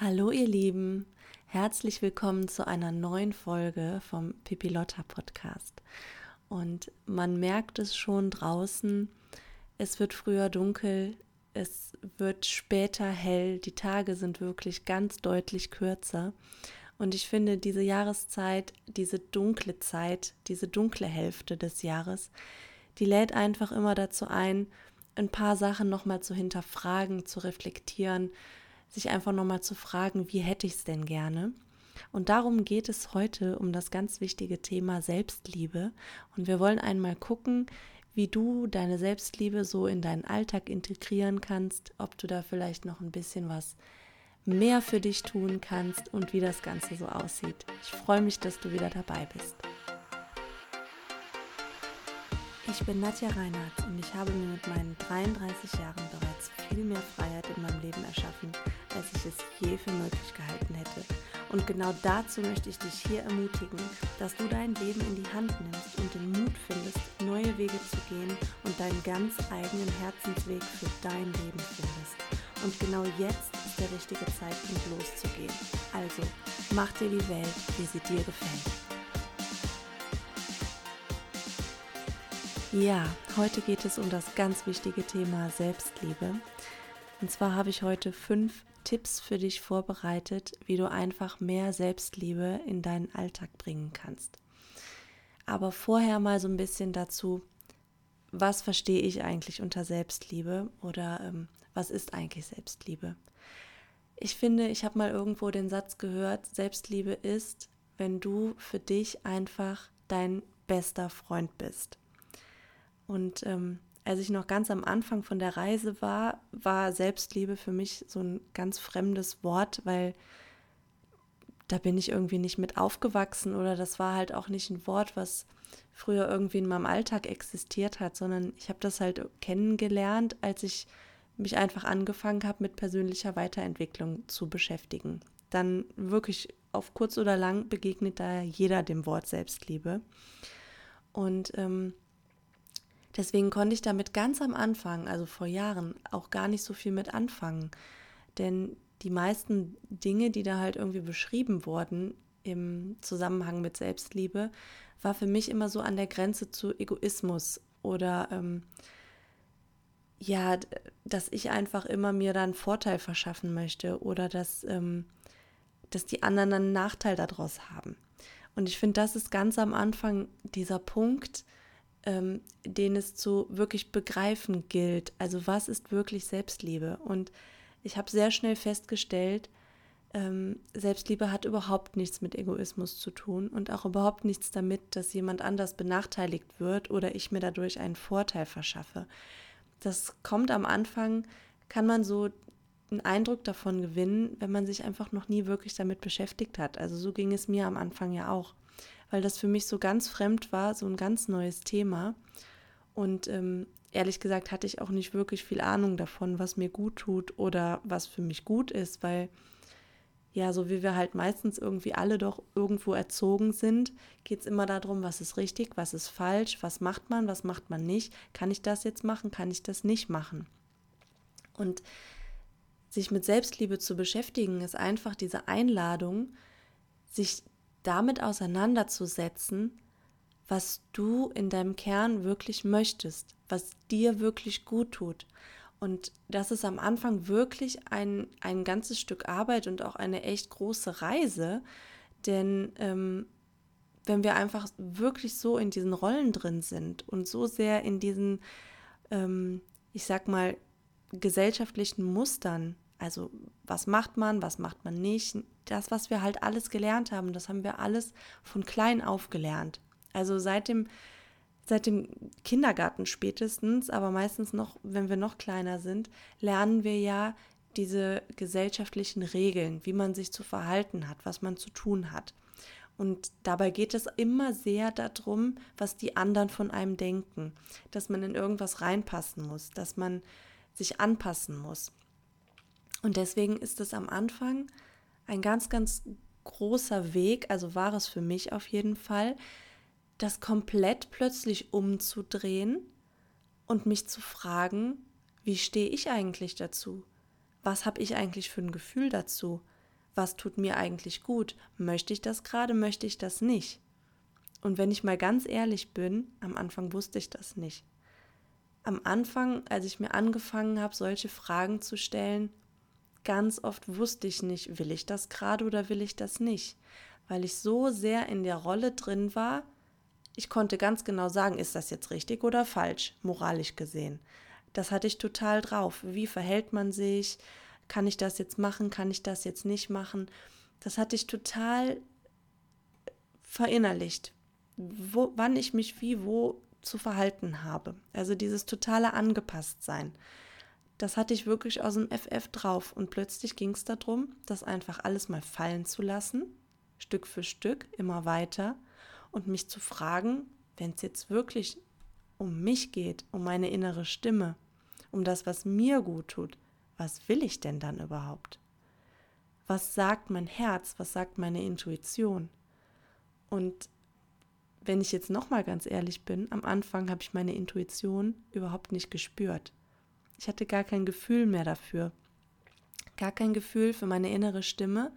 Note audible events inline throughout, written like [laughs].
Hallo ihr Lieben, herzlich willkommen zu einer neuen Folge vom Pipilotta Podcast. Und man merkt es schon draußen, es wird früher dunkel, es wird später hell, die Tage sind wirklich ganz deutlich kürzer. Und ich finde, diese Jahreszeit, diese dunkle Zeit, diese dunkle Hälfte des Jahres, die lädt einfach immer dazu ein, ein paar Sachen nochmal zu hinterfragen, zu reflektieren, sich einfach nochmal zu fragen, wie hätte ich es denn gerne? Und darum geht es heute um das ganz wichtige Thema Selbstliebe. Und wir wollen einmal gucken, wie du deine Selbstliebe so in deinen Alltag integrieren kannst, ob du da vielleicht noch ein bisschen was mehr für dich tun kannst und wie das Ganze so aussieht. Ich freue mich, dass du wieder dabei bist. Ich bin Nadja Reinhardt und ich habe mir mit meinen 33 Jahren bereits viel mehr Freiheit in meinem Leben erschaffen, als ich es je für möglich gehalten hätte. Und genau dazu möchte ich dich hier ermutigen, dass du dein Leben in die Hand nimmst und den Mut findest, neue Wege zu gehen und deinen ganz eigenen Herzensweg für dein Leben findest. Und genau jetzt ist der richtige Zeitpunkt loszugehen. Also, mach dir die Welt, wie sie dir gefällt. Ja, heute geht es um das ganz wichtige Thema Selbstliebe. Und zwar habe ich heute fünf Tipps für dich vorbereitet, wie du einfach mehr Selbstliebe in deinen Alltag bringen kannst. Aber vorher mal so ein bisschen dazu, was verstehe ich eigentlich unter Selbstliebe oder ähm, was ist eigentlich Selbstliebe? Ich finde, ich habe mal irgendwo den Satz gehört, Selbstliebe ist, wenn du für dich einfach dein bester Freund bist. Und ähm, als ich noch ganz am Anfang von der Reise war, war Selbstliebe für mich so ein ganz fremdes Wort, weil da bin ich irgendwie nicht mit aufgewachsen oder das war halt auch nicht ein Wort, was früher irgendwie in meinem Alltag existiert hat, sondern ich habe das halt kennengelernt, als ich mich einfach angefangen habe, mit persönlicher Weiterentwicklung zu beschäftigen. Dann wirklich auf kurz oder lang begegnet da jeder dem Wort Selbstliebe. Und ähm, Deswegen konnte ich damit ganz am Anfang, also vor Jahren, auch gar nicht so viel mit anfangen. Denn die meisten Dinge, die da halt irgendwie beschrieben wurden im Zusammenhang mit Selbstliebe, war für mich immer so an der Grenze zu Egoismus oder ähm, ja, dass ich einfach immer mir da einen Vorteil verschaffen möchte oder dass, ähm, dass die anderen einen Nachteil daraus haben. Und ich finde, das ist ganz am Anfang dieser Punkt, ähm, den es zu wirklich begreifen gilt. Also was ist wirklich Selbstliebe? Und ich habe sehr schnell festgestellt, ähm, Selbstliebe hat überhaupt nichts mit Egoismus zu tun und auch überhaupt nichts damit, dass jemand anders benachteiligt wird oder ich mir dadurch einen Vorteil verschaffe. Das kommt am Anfang, kann man so einen Eindruck davon gewinnen, wenn man sich einfach noch nie wirklich damit beschäftigt hat. Also so ging es mir am Anfang ja auch weil das für mich so ganz fremd war, so ein ganz neues Thema. Und ähm, ehrlich gesagt hatte ich auch nicht wirklich viel Ahnung davon, was mir gut tut oder was für mich gut ist, weil ja, so wie wir halt meistens irgendwie alle doch irgendwo erzogen sind, geht es immer darum, was ist richtig, was ist falsch, was macht man, was macht man nicht, kann ich das jetzt machen, kann ich das nicht machen. Und sich mit Selbstliebe zu beschäftigen, ist einfach diese Einladung, sich damit auseinanderzusetzen, was du in deinem Kern wirklich möchtest, was dir wirklich gut tut. Und das ist am Anfang wirklich ein, ein ganzes Stück Arbeit und auch eine echt große Reise, denn ähm, wenn wir einfach wirklich so in diesen Rollen drin sind und so sehr in diesen, ähm, ich sag mal, gesellschaftlichen Mustern also was macht man, was macht man nicht. Das, was wir halt alles gelernt haben, das haben wir alles von klein auf gelernt. Also seit dem, seit dem Kindergarten spätestens, aber meistens noch, wenn wir noch kleiner sind, lernen wir ja diese gesellschaftlichen Regeln, wie man sich zu verhalten hat, was man zu tun hat. Und dabei geht es immer sehr darum, was die anderen von einem denken, dass man in irgendwas reinpassen muss, dass man sich anpassen muss. Und deswegen ist es am Anfang ein ganz, ganz großer Weg, also war es für mich auf jeden Fall, das komplett plötzlich umzudrehen und mich zu fragen, wie stehe ich eigentlich dazu? Was habe ich eigentlich für ein Gefühl dazu? was tut mir eigentlich gut? Möchte ich das gerade, möchte ich das nicht? Und wenn ich mal ganz ehrlich bin, am Anfang wusste ich das nicht. Am Anfang, als ich mir angefangen habe, solche Fragen zu stellen, ganz oft wusste ich nicht, will ich das gerade oder will ich das nicht, weil ich so sehr in der Rolle drin war, ich konnte ganz genau sagen, ist das jetzt richtig oder falsch, moralisch gesehen. Das hatte ich total drauf. Wie verhält man sich? Kann ich das jetzt machen? Kann ich das jetzt nicht machen? Das hatte ich total verinnerlicht, wo, wann ich mich wie wo zu verhalten habe. Also dieses totale Angepasstsein. Das hatte ich wirklich aus dem FF drauf. Und plötzlich ging es darum, das einfach alles mal fallen zu lassen, Stück für Stück, immer weiter und mich zu fragen, wenn es jetzt wirklich um mich geht, um meine innere Stimme, um das, was mir gut tut, was will ich denn dann überhaupt? Was sagt mein Herz? Was sagt meine Intuition? Und wenn ich jetzt noch mal ganz ehrlich bin, am Anfang habe ich meine Intuition überhaupt nicht gespürt. Ich hatte gar kein Gefühl mehr dafür. Gar kein Gefühl für meine innere Stimme,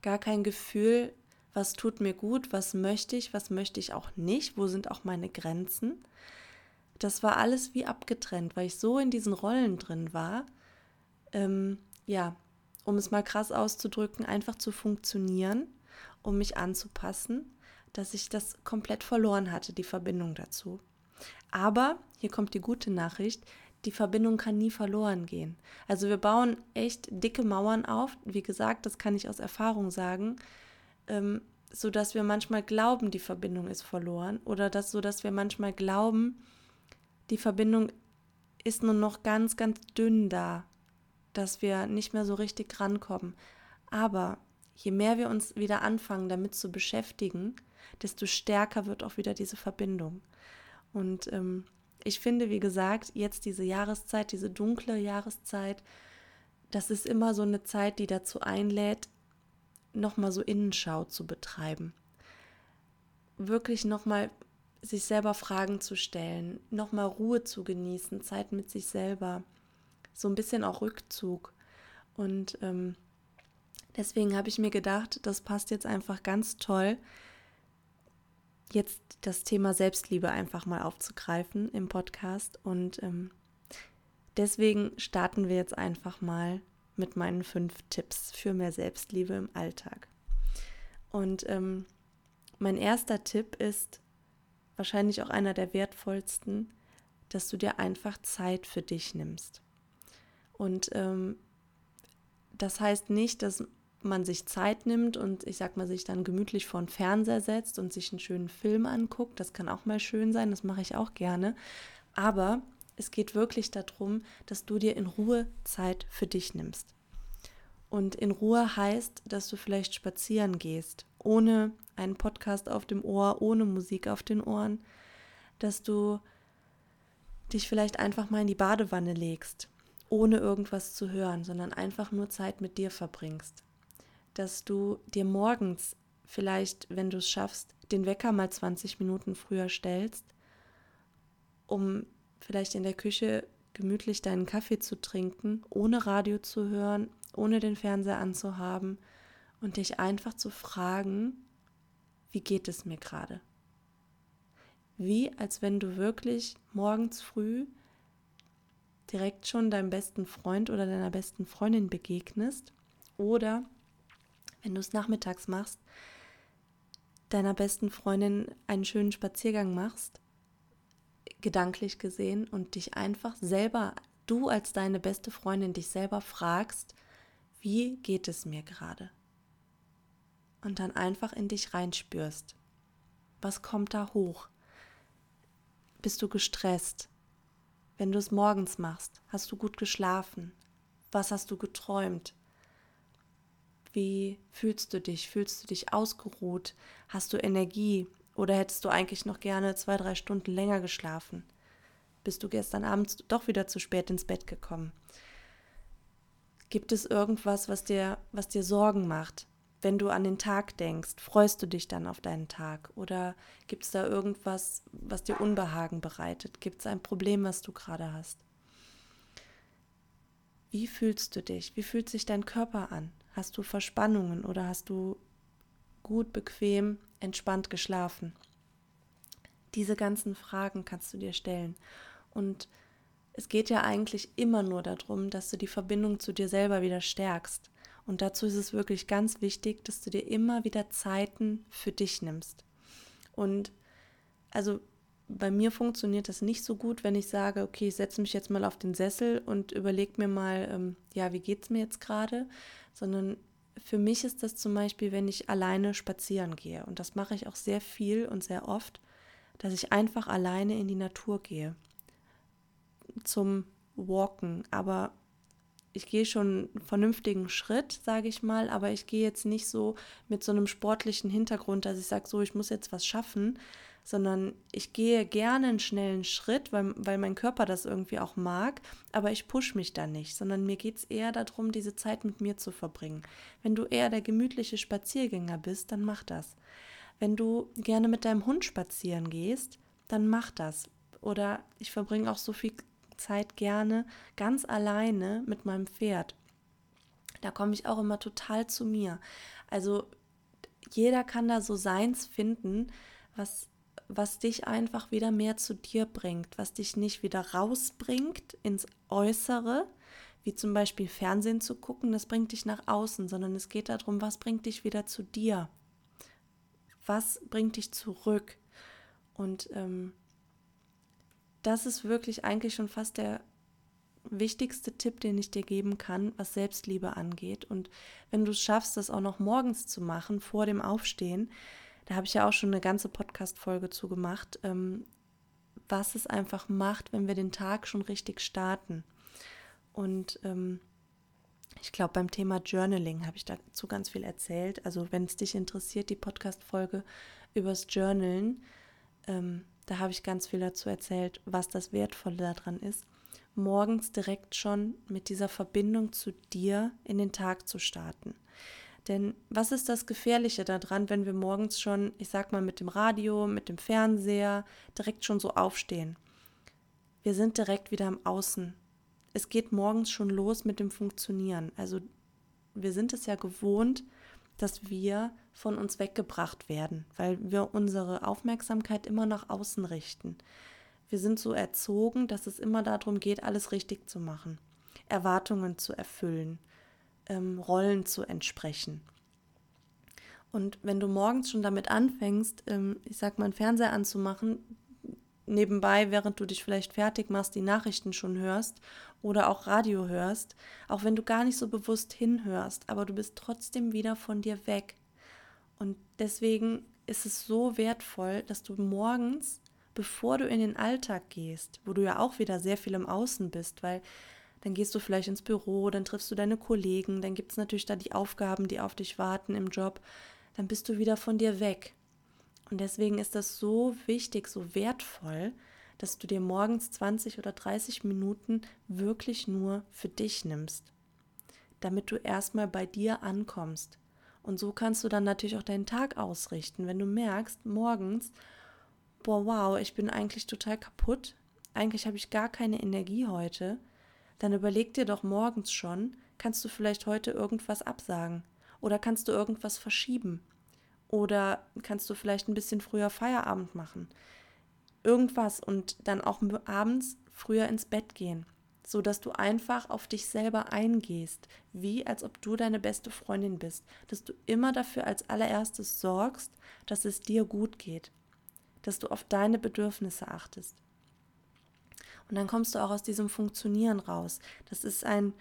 gar kein Gefühl, was tut mir gut, was möchte ich, was möchte ich auch nicht, wo sind auch meine Grenzen. Das war alles wie abgetrennt, weil ich so in diesen Rollen drin war. Ähm, ja, um es mal krass auszudrücken, einfach zu funktionieren, um mich anzupassen, dass ich das komplett verloren hatte, die Verbindung dazu. Aber, hier kommt die gute Nachricht, die Verbindung kann nie verloren gehen. Also wir bauen echt dicke Mauern auf. Wie gesagt, das kann ich aus Erfahrung sagen ähm, so dass wir manchmal glauben, die Verbindung ist verloren oder dass so, dass wir manchmal glauben, die Verbindung ist nur noch ganz, ganz dünn da, dass wir nicht mehr so richtig rankommen. Aber je mehr wir uns wieder anfangen, damit zu beschäftigen, desto stärker wird auch wieder diese Verbindung. Und ähm, ich finde, wie gesagt, jetzt diese Jahreszeit, diese dunkle Jahreszeit, das ist immer so eine Zeit, die dazu einlädt, nochmal so Innenschau zu betreiben. Wirklich nochmal sich selber Fragen zu stellen, nochmal Ruhe zu genießen, Zeit mit sich selber, so ein bisschen auch Rückzug. Und ähm, deswegen habe ich mir gedacht, das passt jetzt einfach ganz toll, jetzt das Thema Selbstliebe einfach mal aufzugreifen im Podcast. Und ähm, deswegen starten wir jetzt einfach mal mit meinen fünf Tipps für mehr Selbstliebe im Alltag. Und ähm, mein erster Tipp ist wahrscheinlich auch einer der wertvollsten, dass du dir einfach Zeit für dich nimmst. Und ähm, das heißt nicht, dass man sich Zeit nimmt und ich sag mal, sich dann gemütlich vor den Fernseher setzt und sich einen schönen Film anguckt. Das kann auch mal schön sein, das mache ich auch gerne. Aber es geht wirklich darum, dass du dir in Ruhe Zeit für dich nimmst. Und in Ruhe heißt, dass du vielleicht spazieren gehst, ohne einen Podcast auf dem Ohr, ohne Musik auf den Ohren, dass du dich vielleicht einfach mal in die Badewanne legst, ohne irgendwas zu hören, sondern einfach nur Zeit mit dir verbringst. Dass du dir morgens vielleicht, wenn du es schaffst, den Wecker mal 20 Minuten früher stellst, um vielleicht in der Küche gemütlich deinen Kaffee zu trinken, ohne Radio zu hören, ohne den Fernseher anzuhaben und dich einfach zu fragen, wie geht es mir gerade? Wie als wenn du wirklich morgens früh direkt schon deinem besten Freund oder deiner besten Freundin begegnest oder wenn du es nachmittags machst, deiner besten Freundin einen schönen Spaziergang machst gedanklich gesehen und dich einfach selber, du als deine beste Freundin, dich selber fragst, wie geht es mir gerade? Und dann einfach in dich reinspürst. Was kommt da hoch? Bist du gestresst? Wenn du es morgens machst, hast du gut geschlafen? Was hast du geträumt? Wie fühlst du dich? Fühlst du dich ausgeruht? Hast du Energie? Oder hättest du eigentlich noch gerne zwei, drei Stunden länger geschlafen? Bist du gestern Abend doch wieder zu spät ins Bett gekommen? Gibt es irgendwas, was dir, was dir Sorgen macht? Wenn du an den Tag denkst, freust du dich dann auf deinen Tag? Oder gibt es da irgendwas, was dir Unbehagen bereitet? Gibt es ein Problem, was du gerade hast? Wie fühlst du dich? Wie fühlt sich dein Körper an? Hast du Verspannungen oder hast du gut, bequem, entspannt geschlafen? Diese ganzen Fragen kannst du dir stellen. Und es geht ja eigentlich immer nur darum, dass du die Verbindung zu dir selber wieder stärkst. Und dazu ist es wirklich ganz wichtig, dass du dir immer wieder Zeiten für dich nimmst. Und also bei mir funktioniert das nicht so gut, wenn ich sage, okay, ich setze mich jetzt mal auf den Sessel und überlege mir mal, ähm, ja, wie geht es mir jetzt gerade, sondern für mich ist das zum Beispiel, wenn ich alleine spazieren gehe. Und das mache ich auch sehr viel und sehr oft, dass ich einfach alleine in die Natur gehe. Zum Walken. Aber ich gehe schon einen vernünftigen Schritt, sage ich mal, aber ich gehe jetzt nicht so mit so einem sportlichen Hintergrund, dass ich sage, so, ich muss jetzt was schaffen, sondern ich gehe gerne einen schnellen Schritt, weil, weil mein Körper das irgendwie auch mag, aber ich push mich da nicht, sondern mir geht es eher darum, diese Zeit mit mir zu verbringen. Wenn du eher der gemütliche Spaziergänger bist, dann mach das. Wenn du gerne mit deinem Hund spazieren gehst, dann mach das. Oder ich verbringe auch so viel Zeit gerne ganz alleine mit meinem Pferd. Da komme ich auch immer total zu mir. Also jeder kann da so seins finden, was was dich einfach wieder mehr zu dir bringt, was dich nicht wieder rausbringt ins Äußere, wie zum Beispiel Fernsehen zu gucken, das bringt dich nach außen, sondern es geht darum, was bringt dich wieder zu dir, was bringt dich zurück. Und ähm, das ist wirklich eigentlich schon fast der wichtigste Tipp, den ich dir geben kann, was Selbstliebe angeht. Und wenn du es schaffst, das auch noch morgens zu machen, vor dem Aufstehen, da habe ich ja auch schon eine ganze Podcast-Folge zu gemacht, ähm, was es einfach macht, wenn wir den Tag schon richtig starten. Und ähm, ich glaube, beim Thema Journaling habe ich dazu ganz viel erzählt. Also, wenn es dich interessiert, die Podcast-Folge übers Journalen, ähm, da habe ich ganz viel dazu erzählt, was das Wertvolle daran ist, morgens direkt schon mit dieser Verbindung zu dir in den Tag zu starten. Denn was ist das Gefährliche daran, wenn wir morgens schon, ich sag mal, mit dem Radio, mit dem Fernseher direkt schon so aufstehen? Wir sind direkt wieder im Außen. Es geht morgens schon los mit dem Funktionieren. Also wir sind es ja gewohnt, dass wir von uns weggebracht werden, weil wir unsere Aufmerksamkeit immer nach außen richten. Wir sind so erzogen, dass es immer darum geht, alles richtig zu machen, Erwartungen zu erfüllen ähm, Rollen zu entsprechen. Und wenn du morgens schon damit anfängst, ähm, ich sag mal, einen Fernseher anzumachen, nebenbei, während du dich vielleicht fertig machst, die Nachrichten schon hörst oder auch Radio hörst, auch wenn du gar nicht so bewusst hinhörst, aber du bist trotzdem wieder von dir weg. Und deswegen ist es so wertvoll, dass du morgens, bevor du in den Alltag gehst, wo du ja auch wieder sehr viel im Außen bist, weil dann gehst du vielleicht ins Büro, dann triffst du deine Kollegen, dann gibt es natürlich da die Aufgaben, die auf dich warten im Job, dann bist du wieder von dir weg. Und deswegen ist das so wichtig, so wertvoll, dass du dir morgens 20 oder 30 Minuten wirklich nur für dich nimmst, damit du erstmal bei dir ankommst. Und so kannst du dann natürlich auch deinen Tag ausrichten, wenn du merkst, morgens, boah, wow, ich bin eigentlich total kaputt, eigentlich habe ich gar keine Energie heute, dann überleg dir doch morgens schon, kannst du vielleicht heute irgendwas absagen oder kannst du irgendwas verschieben oder kannst du vielleicht ein bisschen früher Feierabend machen. Irgendwas und dann auch abends früher ins Bett gehen, so dass du einfach auf dich selber eingehst, wie als ob du deine beste Freundin bist, dass du immer dafür als allererstes sorgst, dass es dir gut geht, dass du auf deine Bedürfnisse achtest. Und dann kommst du auch aus diesem Funktionieren raus. Das ist ein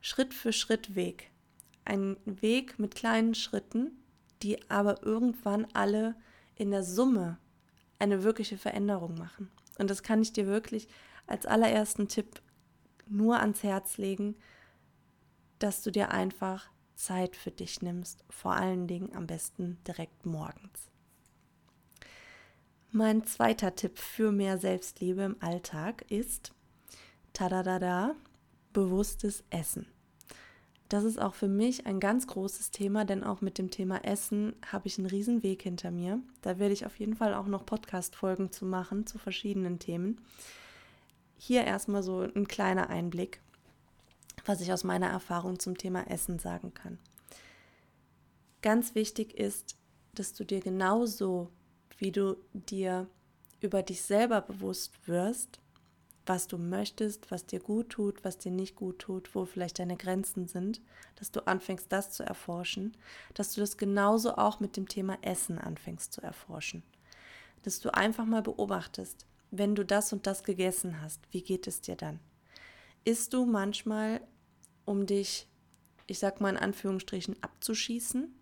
Schritt für Schritt Weg. Ein Weg mit kleinen Schritten, die aber irgendwann alle in der Summe eine wirkliche Veränderung machen. Und das kann ich dir wirklich als allerersten Tipp nur ans Herz legen, dass du dir einfach Zeit für dich nimmst, vor allen Dingen am besten direkt morgens. Mein zweiter Tipp für mehr Selbstliebe im Alltag ist, tadadada, bewusstes Essen. Das ist auch für mich ein ganz großes Thema, denn auch mit dem Thema Essen habe ich einen riesen Weg hinter mir. Da werde ich auf jeden Fall auch noch Podcast-Folgen zu machen zu verschiedenen Themen. Hier erstmal so ein kleiner Einblick. was ich aus meiner Erfahrung zum Thema Essen sagen kann. Ganz wichtig ist, dass du dir genauso, wie du dir über dich selber bewusst wirst, was du möchtest, was dir gut tut, was dir nicht gut tut, wo vielleicht deine Grenzen sind, dass du anfängst, das zu erforschen, dass du das genauso auch mit dem Thema Essen anfängst zu erforschen. Dass du einfach mal beobachtest, wenn du das und das gegessen hast, wie geht es dir dann? Isst du manchmal, um dich, ich sag mal in Anführungsstrichen, abzuschießen?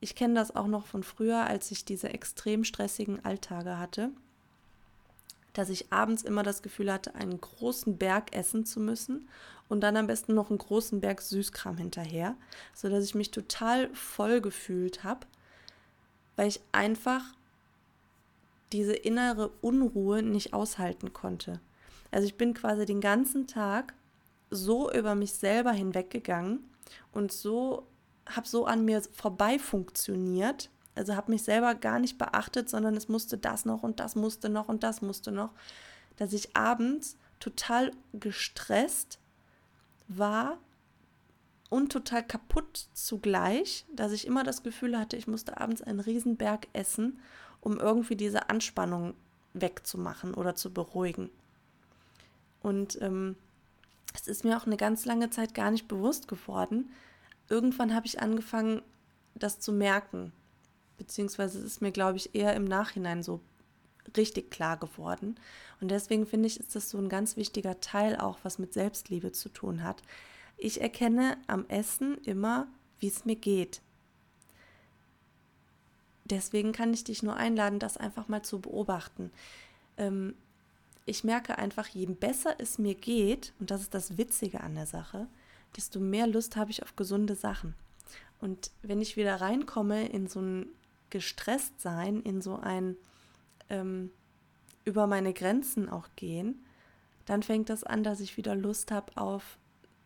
Ich kenne das auch noch von früher, als ich diese extrem stressigen Alltage hatte dass ich abends immer das Gefühl hatte, einen großen Berg essen zu müssen und dann am besten noch einen großen Berg Süßkram hinterher, sodass ich mich total voll gefühlt habe, weil ich einfach diese innere Unruhe nicht aushalten konnte. Also ich bin quasi den ganzen Tag so über mich selber hinweggegangen und so habe so an mir vorbei funktioniert, also habe mich selber gar nicht beachtet, sondern es musste das noch und das musste noch und das musste noch, dass ich abends total gestresst war und total kaputt zugleich, dass ich immer das Gefühl hatte, ich musste abends einen Riesenberg essen, um irgendwie diese Anspannung wegzumachen oder zu beruhigen. Und ähm, es ist mir auch eine ganz lange Zeit gar nicht bewusst geworden. Irgendwann habe ich angefangen, das zu merken, beziehungsweise es ist mir, glaube ich, eher im Nachhinein so richtig klar geworden. Und deswegen finde ich, ist das so ein ganz wichtiger Teil auch, was mit Selbstliebe zu tun hat. Ich erkenne am Essen immer, wie es mir geht. Deswegen kann ich dich nur einladen, das einfach mal zu beobachten. Ähm, ich merke einfach, je besser es mir geht, und das ist das Witzige an der Sache, desto mehr Lust habe ich auf gesunde Sachen. Und wenn ich wieder reinkomme in so ein gestresst sein, in so ein ähm, über meine Grenzen auch gehen, dann fängt das an, dass ich wieder Lust habe auf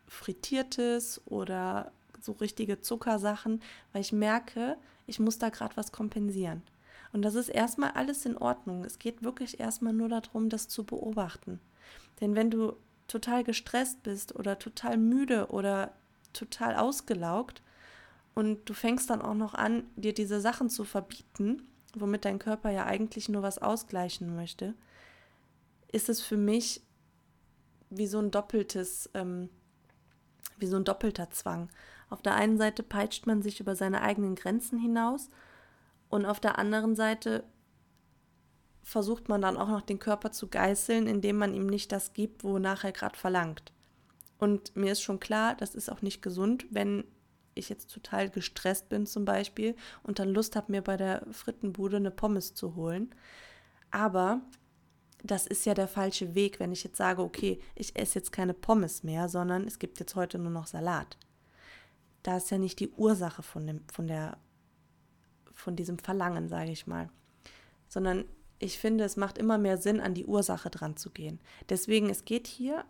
frittiertes oder so richtige Zuckersachen, weil ich merke, ich muss da gerade was kompensieren. Und das ist erstmal alles in Ordnung. Es geht wirklich erstmal nur darum, das zu beobachten. Denn wenn du total gestresst bist oder total müde oder total ausgelaugt, und du fängst dann auch noch an, dir diese Sachen zu verbieten, womit dein Körper ja eigentlich nur was ausgleichen möchte, ist es für mich wie so ein doppeltes, ähm, wie so ein doppelter Zwang. Auf der einen Seite peitscht man sich über seine eigenen Grenzen hinaus und auf der anderen Seite versucht man dann auch noch den Körper zu geißeln, indem man ihm nicht das gibt, wonach er gerade verlangt. Und mir ist schon klar, das ist auch nicht gesund, wenn ich jetzt total gestresst bin zum Beispiel und dann Lust habe, mir bei der Frittenbude eine Pommes zu holen. Aber das ist ja der falsche Weg, wenn ich jetzt sage, okay, ich esse jetzt keine Pommes mehr, sondern es gibt jetzt heute nur noch Salat. Da ist ja nicht die Ursache von, dem, von, der, von diesem Verlangen, sage ich mal. Sondern ich finde, es macht immer mehr Sinn, an die Ursache dran zu gehen. Deswegen, es geht hier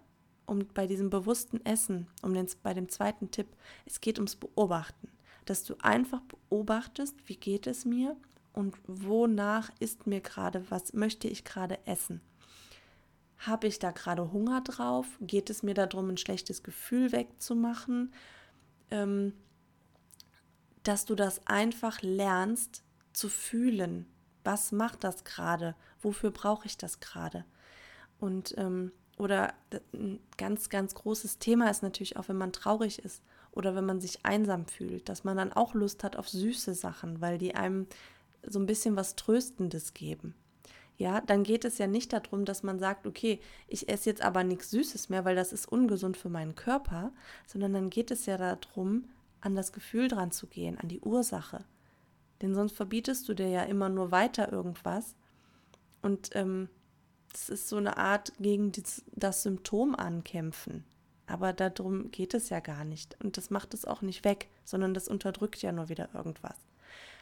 um bei diesem bewussten Essen, um den, bei dem zweiten Tipp, es geht ums Beobachten. Dass du einfach beobachtest, wie geht es mir und wonach ist mir gerade, was möchte ich gerade essen. Habe ich da gerade Hunger drauf? Geht es mir darum, ein schlechtes Gefühl wegzumachen? Ähm, dass du das einfach lernst zu fühlen. Was macht das gerade? Wofür brauche ich das gerade? Und ähm, oder ein ganz, ganz großes Thema ist natürlich auch, wenn man traurig ist oder wenn man sich einsam fühlt, dass man dann auch Lust hat auf süße Sachen, weil die einem so ein bisschen was Tröstendes geben. Ja, dann geht es ja nicht darum, dass man sagt, okay, ich esse jetzt aber nichts Süßes mehr, weil das ist ungesund für meinen Körper, sondern dann geht es ja darum, an das Gefühl dran zu gehen, an die Ursache. Denn sonst verbietest du dir ja immer nur weiter irgendwas und ähm, das ist so eine Art gegen das, das Symptom ankämpfen. Aber darum geht es ja gar nicht. Und das macht es auch nicht weg, sondern das unterdrückt ja nur wieder irgendwas.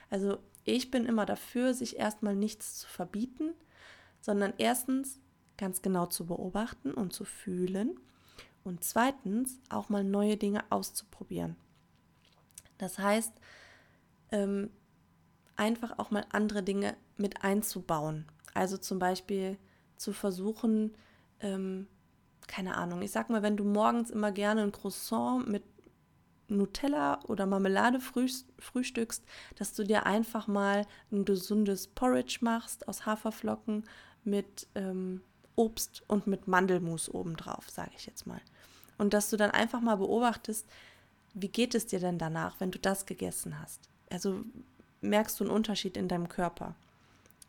Also ich bin immer dafür, sich erstmal nichts zu verbieten, sondern erstens ganz genau zu beobachten und zu fühlen und zweitens auch mal neue Dinge auszuprobieren. Das heißt, ähm, einfach auch mal andere Dinge mit einzubauen. Also zum Beispiel zu versuchen, ähm, keine Ahnung, ich sag mal, wenn du morgens immer gerne ein Croissant mit Nutella oder Marmelade frühstückst, dass du dir einfach mal ein gesundes Porridge machst aus Haferflocken mit ähm, Obst und mit Mandelmus obendrauf, sage ich jetzt mal. Und dass du dann einfach mal beobachtest, wie geht es dir denn danach, wenn du das gegessen hast? Also merkst du einen Unterschied in deinem Körper?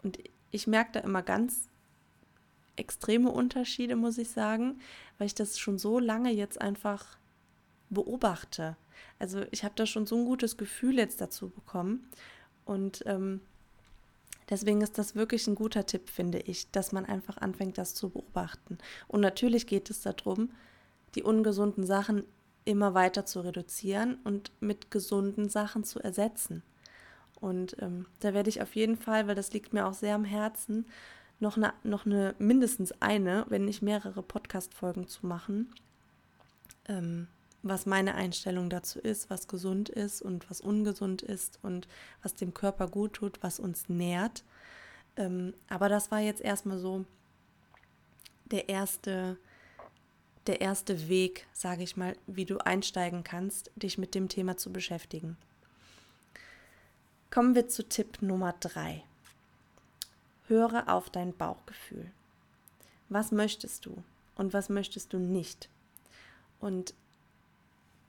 Und ich merke da immer ganz extreme Unterschiede, muss ich sagen, weil ich das schon so lange jetzt einfach beobachte. Also ich habe da schon so ein gutes Gefühl jetzt dazu bekommen. Und ähm, deswegen ist das wirklich ein guter Tipp, finde ich, dass man einfach anfängt, das zu beobachten. Und natürlich geht es darum, die ungesunden Sachen immer weiter zu reduzieren und mit gesunden Sachen zu ersetzen. Und ähm, da werde ich auf jeden Fall, weil das liegt mir auch sehr am Herzen, noch eine, noch eine mindestens eine, wenn nicht mehrere Podcast-Folgen zu machen, ähm, was meine Einstellung dazu ist, was gesund ist und was ungesund ist und was dem Körper gut tut, was uns nährt. Ähm, aber das war jetzt erstmal so der erste, der erste Weg, sage ich mal, wie du einsteigen kannst, dich mit dem Thema zu beschäftigen. Kommen wir zu Tipp Nummer drei. Höre auf dein Bauchgefühl. Was möchtest du und was möchtest du nicht? Und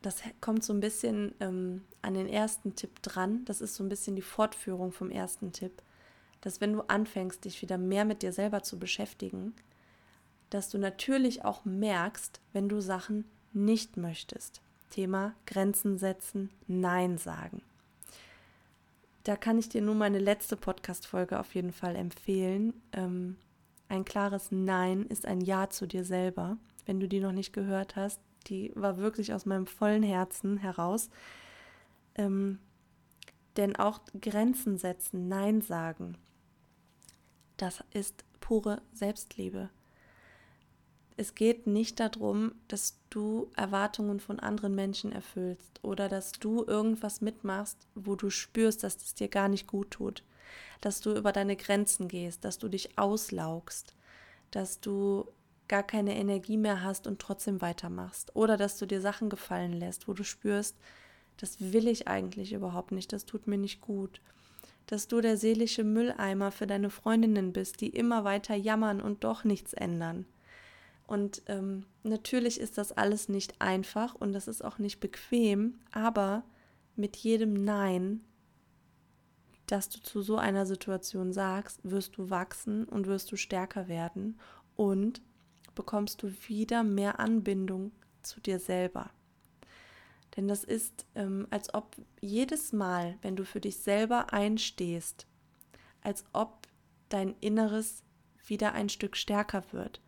das kommt so ein bisschen ähm, an den ersten Tipp dran. Das ist so ein bisschen die Fortführung vom ersten Tipp, dass wenn du anfängst, dich wieder mehr mit dir selber zu beschäftigen, dass du natürlich auch merkst, wenn du Sachen nicht möchtest. Thema Grenzen setzen, Nein sagen da kann ich dir nur meine letzte Podcast-Folge auf jeden Fall empfehlen. Ähm, ein klares Nein ist ein Ja zu dir selber. Wenn du die noch nicht gehört hast, die war wirklich aus meinem vollen Herzen heraus. Ähm, denn auch Grenzen setzen, Nein sagen, das ist pure Selbstliebe es geht nicht darum, dass du Erwartungen von anderen Menschen erfüllst oder dass du irgendwas mitmachst, wo du spürst, dass es dir gar nicht gut tut, dass du über deine Grenzen gehst, dass du dich auslaugst, dass du gar keine Energie mehr hast und trotzdem weitermachst. Oder dass du dir Sachen gefallen lässt, wo du spürst, das will ich eigentlich überhaupt nicht, das tut mir nicht gut. Dass du der seelische Mülleimer für deine Freundinnen bist, die immer weiter jammern und doch nichts ändern und ähm, natürlich ist das alles nicht einfach und das ist auch nicht bequem, aber mit jedem Nein, das du zu so einer Situation sagst, wirst du wachsen und wirst du stärker werden und bekommst du wieder mehr Anbindung zu dir selber. Denn das ist, ähm, als ob jedes Mal, wenn du für dich selber einstehst, als ob dein Inneres wieder ein Stück stärker wird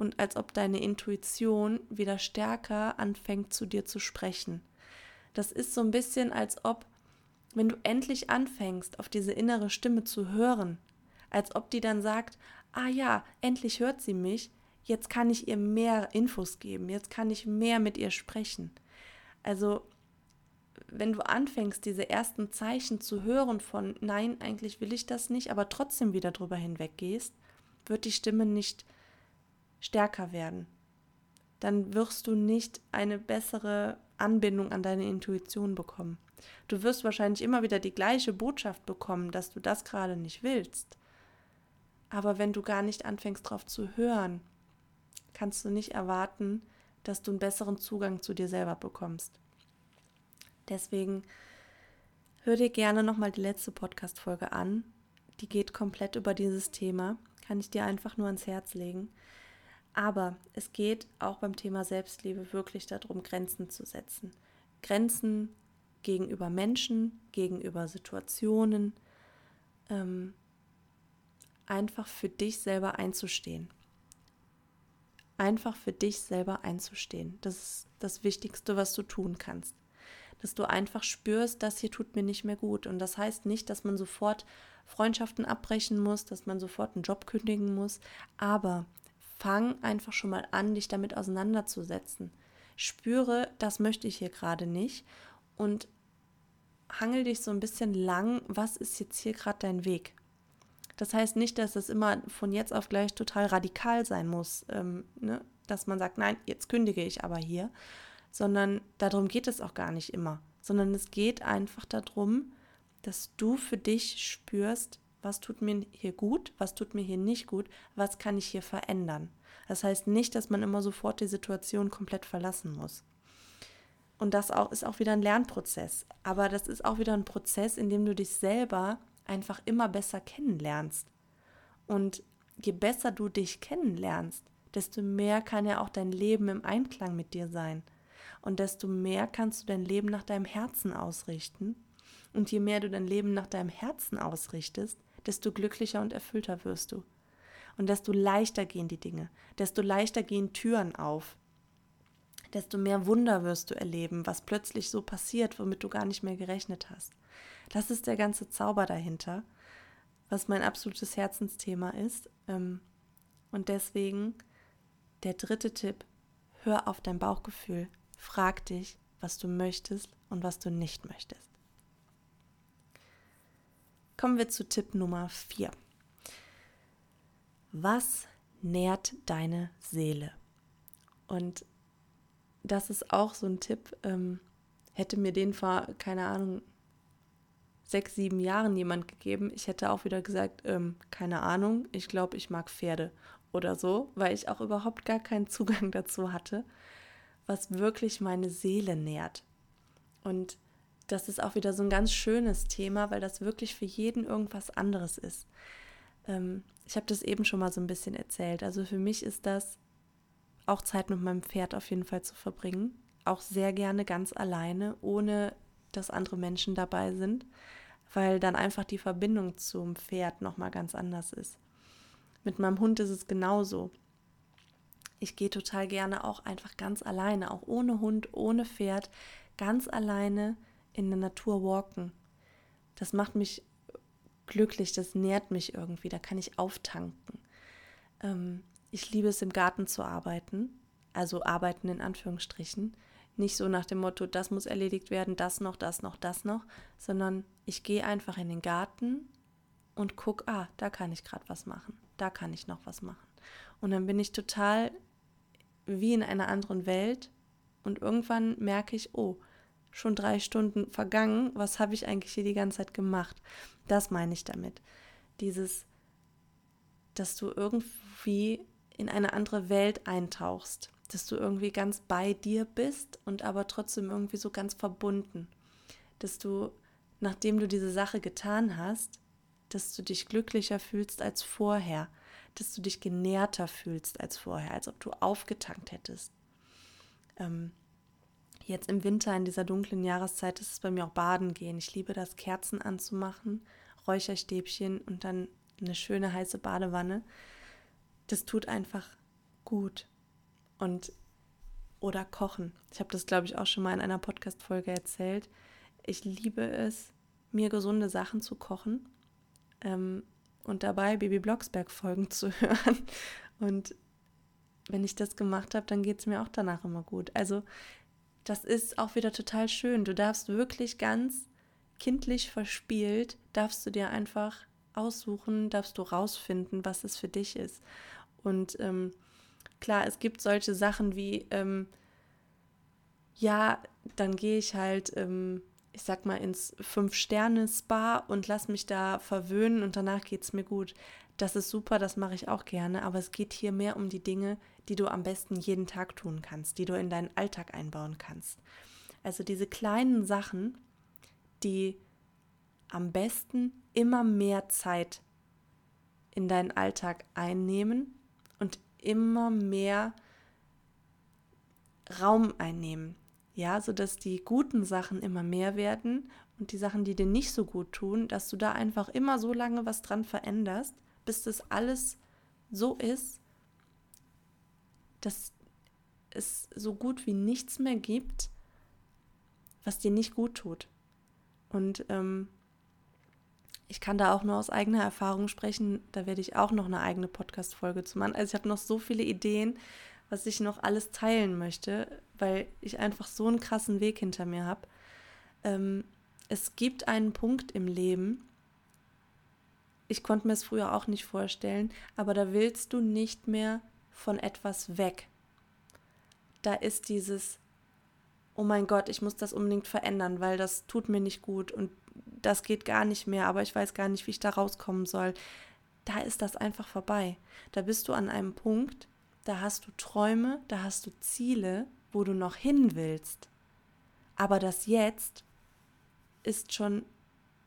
und als ob deine Intuition wieder stärker anfängt zu dir zu sprechen. Das ist so ein bisschen, als ob, wenn du endlich anfängst, auf diese innere Stimme zu hören, als ob die dann sagt, ah ja, endlich hört sie mich, jetzt kann ich ihr mehr Infos geben, jetzt kann ich mehr mit ihr sprechen. Also, wenn du anfängst, diese ersten Zeichen zu hören von, nein, eigentlich will ich das nicht, aber trotzdem wieder drüber hinweggehst, wird die Stimme nicht stärker werden. Dann wirst du nicht eine bessere Anbindung an deine Intuition bekommen. Du wirst wahrscheinlich immer wieder die gleiche Botschaft bekommen, dass du das gerade nicht willst. Aber wenn du gar nicht anfängst darauf zu hören, kannst du nicht erwarten, dass du einen besseren Zugang zu dir selber bekommst. Deswegen hör dir gerne nochmal die letzte Podcast-Folge an. Die geht komplett über dieses Thema. Kann ich dir einfach nur ans Herz legen. Aber es geht auch beim Thema Selbstliebe wirklich darum, Grenzen zu setzen. Grenzen gegenüber Menschen, gegenüber Situationen, ähm, einfach für dich selber einzustehen. Einfach für dich selber einzustehen. Das ist das Wichtigste, was du tun kannst. Dass du einfach spürst, das hier tut mir nicht mehr gut. Und das heißt nicht, dass man sofort Freundschaften abbrechen muss, dass man sofort einen Job kündigen muss. Aber fang einfach schon mal an, dich damit auseinanderzusetzen. Spüre, das möchte ich hier gerade nicht und hangel dich so ein bisschen lang, was ist jetzt hier gerade dein Weg? Das heißt nicht, dass es immer von jetzt auf gleich total radikal sein muss. Ähm, ne? dass man sagt, nein, jetzt kündige ich aber hier, sondern darum geht es auch gar nicht immer, sondern es geht einfach darum, dass du für dich spürst, was tut mir hier gut, was tut mir hier nicht gut, was kann ich hier verändern. Das heißt nicht, dass man immer sofort die Situation komplett verlassen muss. Und das auch, ist auch wieder ein Lernprozess. Aber das ist auch wieder ein Prozess, in dem du dich selber einfach immer besser kennenlernst. Und je besser du dich kennenlernst, desto mehr kann ja auch dein Leben im Einklang mit dir sein. Und desto mehr kannst du dein Leben nach deinem Herzen ausrichten. Und je mehr du dein Leben nach deinem Herzen ausrichtest, desto glücklicher und erfüllter wirst du. Und desto leichter gehen die Dinge, desto leichter gehen Türen auf, desto mehr Wunder wirst du erleben, was plötzlich so passiert, womit du gar nicht mehr gerechnet hast. Das ist der ganze Zauber dahinter, was mein absolutes Herzensthema ist. Ähm, und deswegen der dritte Tipp, hör auf dein Bauchgefühl, frag dich, was du möchtest und was du nicht möchtest. Kommen wir zu Tipp Nummer 4. Was nährt deine Seele? Und das ist auch so ein Tipp. Ähm, hätte mir den vor, keine Ahnung, sechs, sieben Jahren jemand gegeben, ich hätte auch wieder gesagt, ähm, keine Ahnung, ich glaube, ich mag Pferde oder so, weil ich auch überhaupt gar keinen Zugang [laughs] dazu hatte, was wirklich meine Seele nährt. Und das ist auch wieder so ein ganz schönes Thema, weil das wirklich für jeden irgendwas anderes ist. Ähm, ich habe das eben schon mal so ein bisschen erzählt. Also für mich ist das auch Zeit mit meinem Pferd auf jeden Fall zu verbringen. Auch sehr gerne ganz alleine, ohne dass andere Menschen dabei sind, weil dann einfach die Verbindung zum Pferd nochmal ganz anders ist. Mit meinem Hund ist es genauso. Ich gehe total gerne auch einfach ganz alleine, auch ohne Hund, ohne Pferd, ganz alleine in der Natur walken. Das macht mich glücklich, das nährt mich irgendwie, da kann ich auftanken. Ähm, ich liebe es, im Garten zu arbeiten, also arbeiten in Anführungsstrichen. Nicht so nach dem Motto, das muss erledigt werden, das noch, das noch, das noch, sondern ich gehe einfach in den Garten und gucke, ah, da kann ich gerade was machen, da kann ich noch was machen. Und dann bin ich total wie in einer anderen Welt und irgendwann merke ich, oh, schon drei Stunden vergangen, was habe ich eigentlich hier die ganze Zeit gemacht? Das meine ich damit. Dieses, dass du irgendwie in eine andere Welt eintauchst, dass du irgendwie ganz bei dir bist und aber trotzdem irgendwie so ganz verbunden, dass du, nachdem du diese Sache getan hast, dass du dich glücklicher fühlst als vorher, dass du dich genährter fühlst als vorher, als ob du aufgetankt hättest. Ähm, Jetzt im Winter, in dieser dunklen Jahreszeit, ist es bei mir auch Baden gehen. Ich liebe das, Kerzen anzumachen, Räucherstäbchen und dann eine schöne heiße Badewanne. Das tut einfach gut. Und oder kochen. Ich habe das, glaube ich, auch schon mal in einer Podcast-Folge erzählt. Ich liebe es, mir gesunde Sachen zu kochen ähm, und dabei Baby Blocksberg-Folgen zu [laughs] hören. Und wenn ich das gemacht habe, dann geht es mir auch danach immer gut. Also das ist auch wieder total schön. Du darfst wirklich ganz kindlich verspielt, darfst du dir einfach aussuchen, darfst du rausfinden, was es für dich ist. Und ähm, klar, es gibt solche Sachen wie, ähm, ja, dann gehe ich halt, ähm, ich sag mal, ins Fünf-Sterne-Spa und lass mich da verwöhnen und danach geht es mir gut. Das ist super, das mache ich auch gerne, aber es geht hier mehr um die Dinge, die du am besten jeden Tag tun kannst, die du in deinen Alltag einbauen kannst. Also diese kleinen Sachen, die am besten immer mehr Zeit in deinen Alltag einnehmen und immer mehr Raum einnehmen. Ja, sodass die guten Sachen immer mehr werden und die Sachen, die dir nicht so gut tun, dass du da einfach immer so lange was dran veränderst, bis das alles so ist, dass es so gut wie nichts mehr gibt, was dir nicht gut tut. Und ähm, ich kann da auch nur aus eigener Erfahrung sprechen. Da werde ich auch noch eine eigene Podcast-Folge zu machen. Also ich habe noch so viele Ideen, was ich noch alles teilen möchte, weil ich einfach so einen krassen Weg hinter mir habe. Ähm, es gibt einen Punkt im Leben, ich konnte mir es früher auch nicht vorstellen, aber da willst du nicht mehr von etwas weg. da ist dieses, oh mein Gott, ich muss das unbedingt verändern, weil das tut mir nicht gut und das geht gar nicht mehr, aber ich weiß gar nicht, wie ich da rauskommen soll. Da ist das einfach vorbei. Da bist du an einem Punkt, da hast du Träume, da hast du Ziele, wo du noch hin willst. Aber das Jetzt ist schon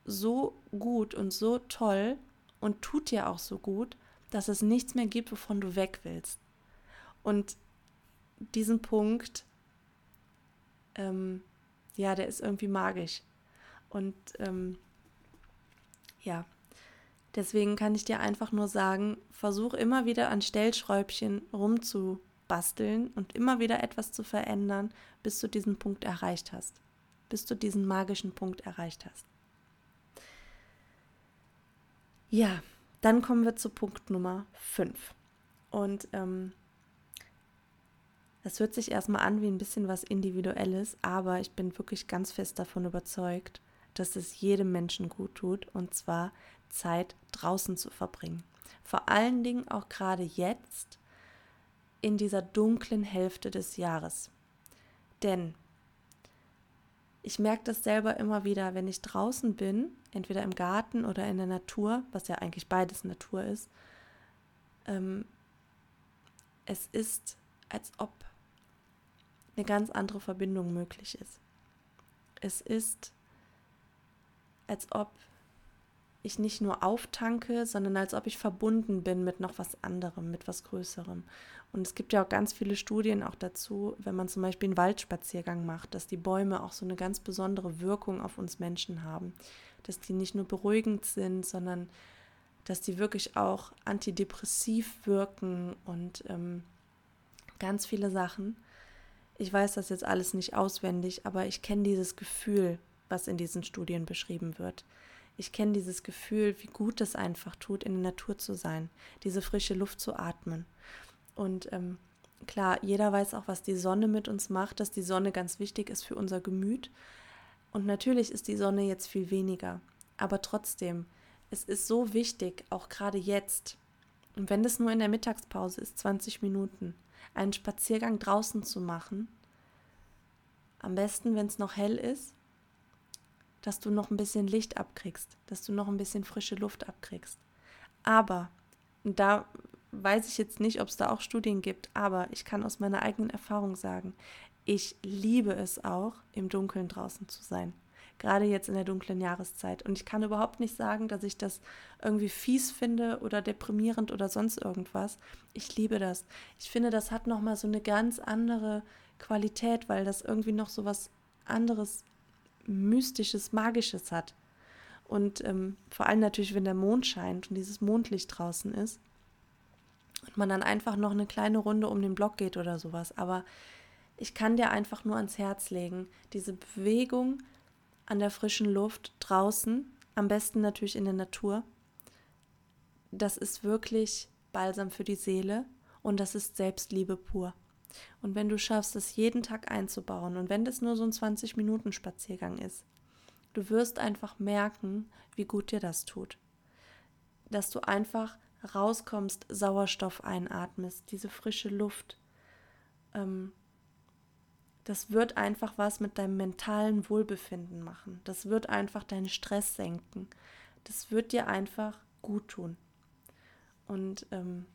so gut und so toll und tut dir auch so gut, dass es nichts mehr gibt, wovon du weg willst. Und diesen Punkt, ähm, ja, der ist irgendwie magisch. Und ähm, ja, deswegen kann ich dir einfach nur sagen, versuch immer wieder an Stellschräubchen rumzubasteln und immer wieder etwas zu verändern, bis du diesen Punkt erreicht hast. Bis du diesen magischen Punkt erreicht hast. Ja, dann kommen wir zu Punkt Nummer 5. Und ähm, das hört sich erstmal an wie ein bisschen was Individuelles, aber ich bin wirklich ganz fest davon überzeugt, dass es jedem Menschen gut tut, und zwar Zeit draußen zu verbringen. Vor allen Dingen auch gerade jetzt in dieser dunklen Hälfte des Jahres. Denn ich merke das selber immer wieder, wenn ich draußen bin, entweder im Garten oder in der Natur, was ja eigentlich beides Natur ist. Ähm, es ist, als ob eine ganz andere Verbindung möglich ist. Es ist, als ob ich nicht nur auftanke, sondern als ob ich verbunden bin mit noch was anderem, mit was Größerem. Und es gibt ja auch ganz viele Studien auch dazu, wenn man zum Beispiel einen Waldspaziergang macht, dass die Bäume auch so eine ganz besondere Wirkung auf uns Menschen haben. Dass die nicht nur beruhigend sind, sondern dass die wirklich auch antidepressiv wirken und ähm, ganz viele Sachen. Ich weiß das jetzt alles nicht auswendig, aber ich kenne dieses Gefühl, was in diesen Studien beschrieben wird. Ich kenne dieses Gefühl, wie gut es einfach tut, in der Natur zu sein, diese frische Luft zu atmen. Und ähm, klar, jeder weiß auch, was die Sonne mit uns macht, dass die Sonne ganz wichtig ist für unser Gemüt. Und natürlich ist die Sonne jetzt viel weniger. Aber trotzdem, es ist so wichtig, auch gerade jetzt, und wenn es nur in der Mittagspause ist, 20 Minuten, einen Spaziergang draußen zu machen. Am besten, wenn es noch hell ist dass du noch ein bisschen Licht abkriegst, dass du noch ein bisschen frische Luft abkriegst. Aber, da weiß ich jetzt nicht, ob es da auch Studien gibt, aber ich kann aus meiner eigenen Erfahrung sagen, ich liebe es auch, im Dunkeln draußen zu sein. Gerade jetzt in der dunklen Jahreszeit. Und ich kann überhaupt nicht sagen, dass ich das irgendwie fies finde oder deprimierend oder sonst irgendwas. Ich liebe das. Ich finde, das hat nochmal so eine ganz andere Qualität, weil das irgendwie noch so was anderes Mystisches, Magisches hat. Und ähm, vor allem natürlich, wenn der Mond scheint und dieses Mondlicht draußen ist und man dann einfach noch eine kleine Runde um den Block geht oder sowas. Aber ich kann dir einfach nur ans Herz legen, diese Bewegung an der frischen Luft draußen, am besten natürlich in der Natur, das ist wirklich Balsam für die Seele und das ist Selbstliebe pur. Und wenn du schaffst, es jeden Tag einzubauen und wenn das nur so ein 20-Minuten-Spaziergang ist, du wirst einfach merken, wie gut dir das tut. Dass du einfach rauskommst, Sauerstoff einatmest, diese frische Luft. Ähm, das wird einfach was mit deinem mentalen Wohlbefinden machen. Das wird einfach deinen Stress senken. Das wird dir einfach gut tun. Und ähm,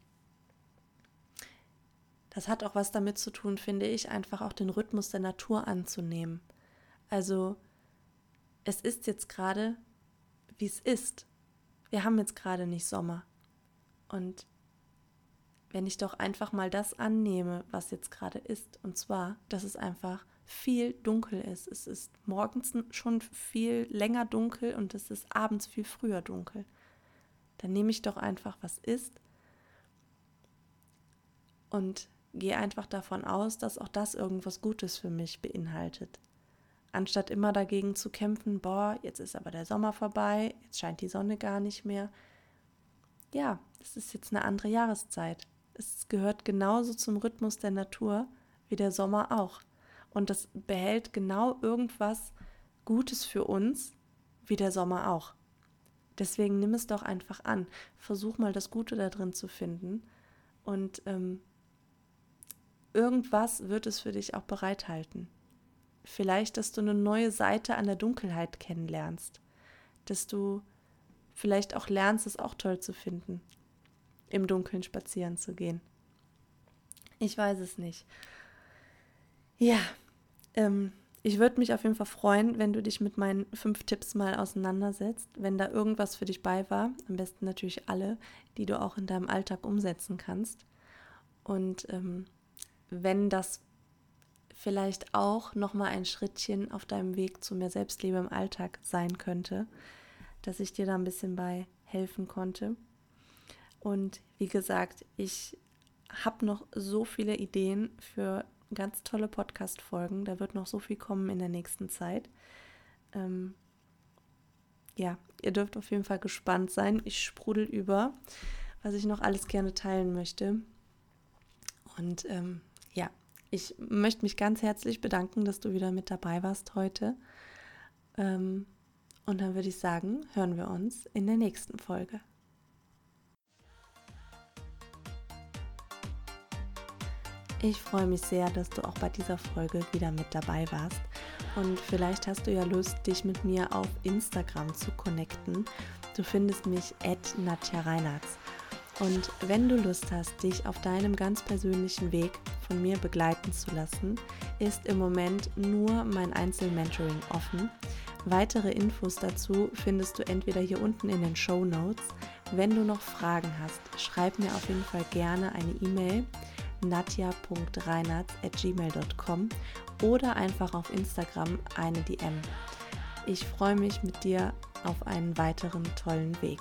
das hat auch was damit zu tun, finde ich, einfach auch den Rhythmus der Natur anzunehmen. Also es ist jetzt gerade, wie es ist. Wir haben jetzt gerade nicht Sommer. Und wenn ich doch einfach mal das annehme, was jetzt gerade ist, und zwar, dass es einfach viel dunkel ist. Es ist morgens schon viel länger dunkel und es ist abends viel früher dunkel. Dann nehme ich doch einfach, was ist und gehe einfach davon aus, dass auch das irgendwas Gutes für mich beinhaltet. Anstatt immer dagegen zu kämpfen, boah, jetzt ist aber der Sommer vorbei, jetzt scheint die Sonne gar nicht mehr. Ja, es ist jetzt eine andere Jahreszeit. Es gehört genauso zum Rhythmus der Natur wie der Sommer auch. Und das behält genau irgendwas Gutes für uns wie der Sommer auch. Deswegen nimm es doch einfach an. Versuch mal das Gute da drin zu finden und ähm, irgendwas wird es für dich auch bereithalten. Vielleicht, dass du eine neue Seite an der Dunkelheit kennenlernst, dass du vielleicht auch lernst, es auch toll zu finden, im Dunkeln spazieren zu gehen. Ich weiß es nicht. Ja, ähm, ich würde mich auf jeden Fall freuen, wenn du dich mit meinen fünf Tipps mal auseinandersetzt, wenn da irgendwas für dich bei war. Am besten natürlich alle, die du auch in deinem Alltag umsetzen kannst. Und ähm, wenn das vielleicht auch nochmal ein Schrittchen auf deinem Weg zu mehr Selbstliebe im Alltag sein könnte, dass ich dir da ein bisschen bei helfen konnte. Und wie gesagt, ich habe noch so viele Ideen für ganz tolle Podcast-Folgen. Da wird noch so viel kommen in der nächsten Zeit. Ähm, ja, ihr dürft auf jeden Fall gespannt sein. Ich sprudel über, was ich noch alles gerne teilen möchte. Und ähm, ja, ich möchte mich ganz herzlich bedanken, dass du wieder mit dabei warst heute. Ähm, und dann würde ich sagen, hören wir uns in der nächsten Folge. Ich freue mich sehr, dass du auch bei dieser Folge wieder mit dabei warst. Und vielleicht hast du ja Lust, dich mit mir auf Instagram zu connecten. Du findest mich at Nadja Reinhardt. Und wenn du Lust hast, dich auf deinem ganz persönlichen Weg von mir begleiten zu lassen, ist im Moment nur mein Einzelmentoring offen. Weitere Infos dazu findest du entweder hier unten in den Show Notes. Wenn du noch Fragen hast, schreib mir auf jeden Fall gerne eine E-Mail nadja.reinhardt.gmail.com oder einfach auf Instagram eine DM. Ich freue mich mit dir auf einen weiteren tollen Weg.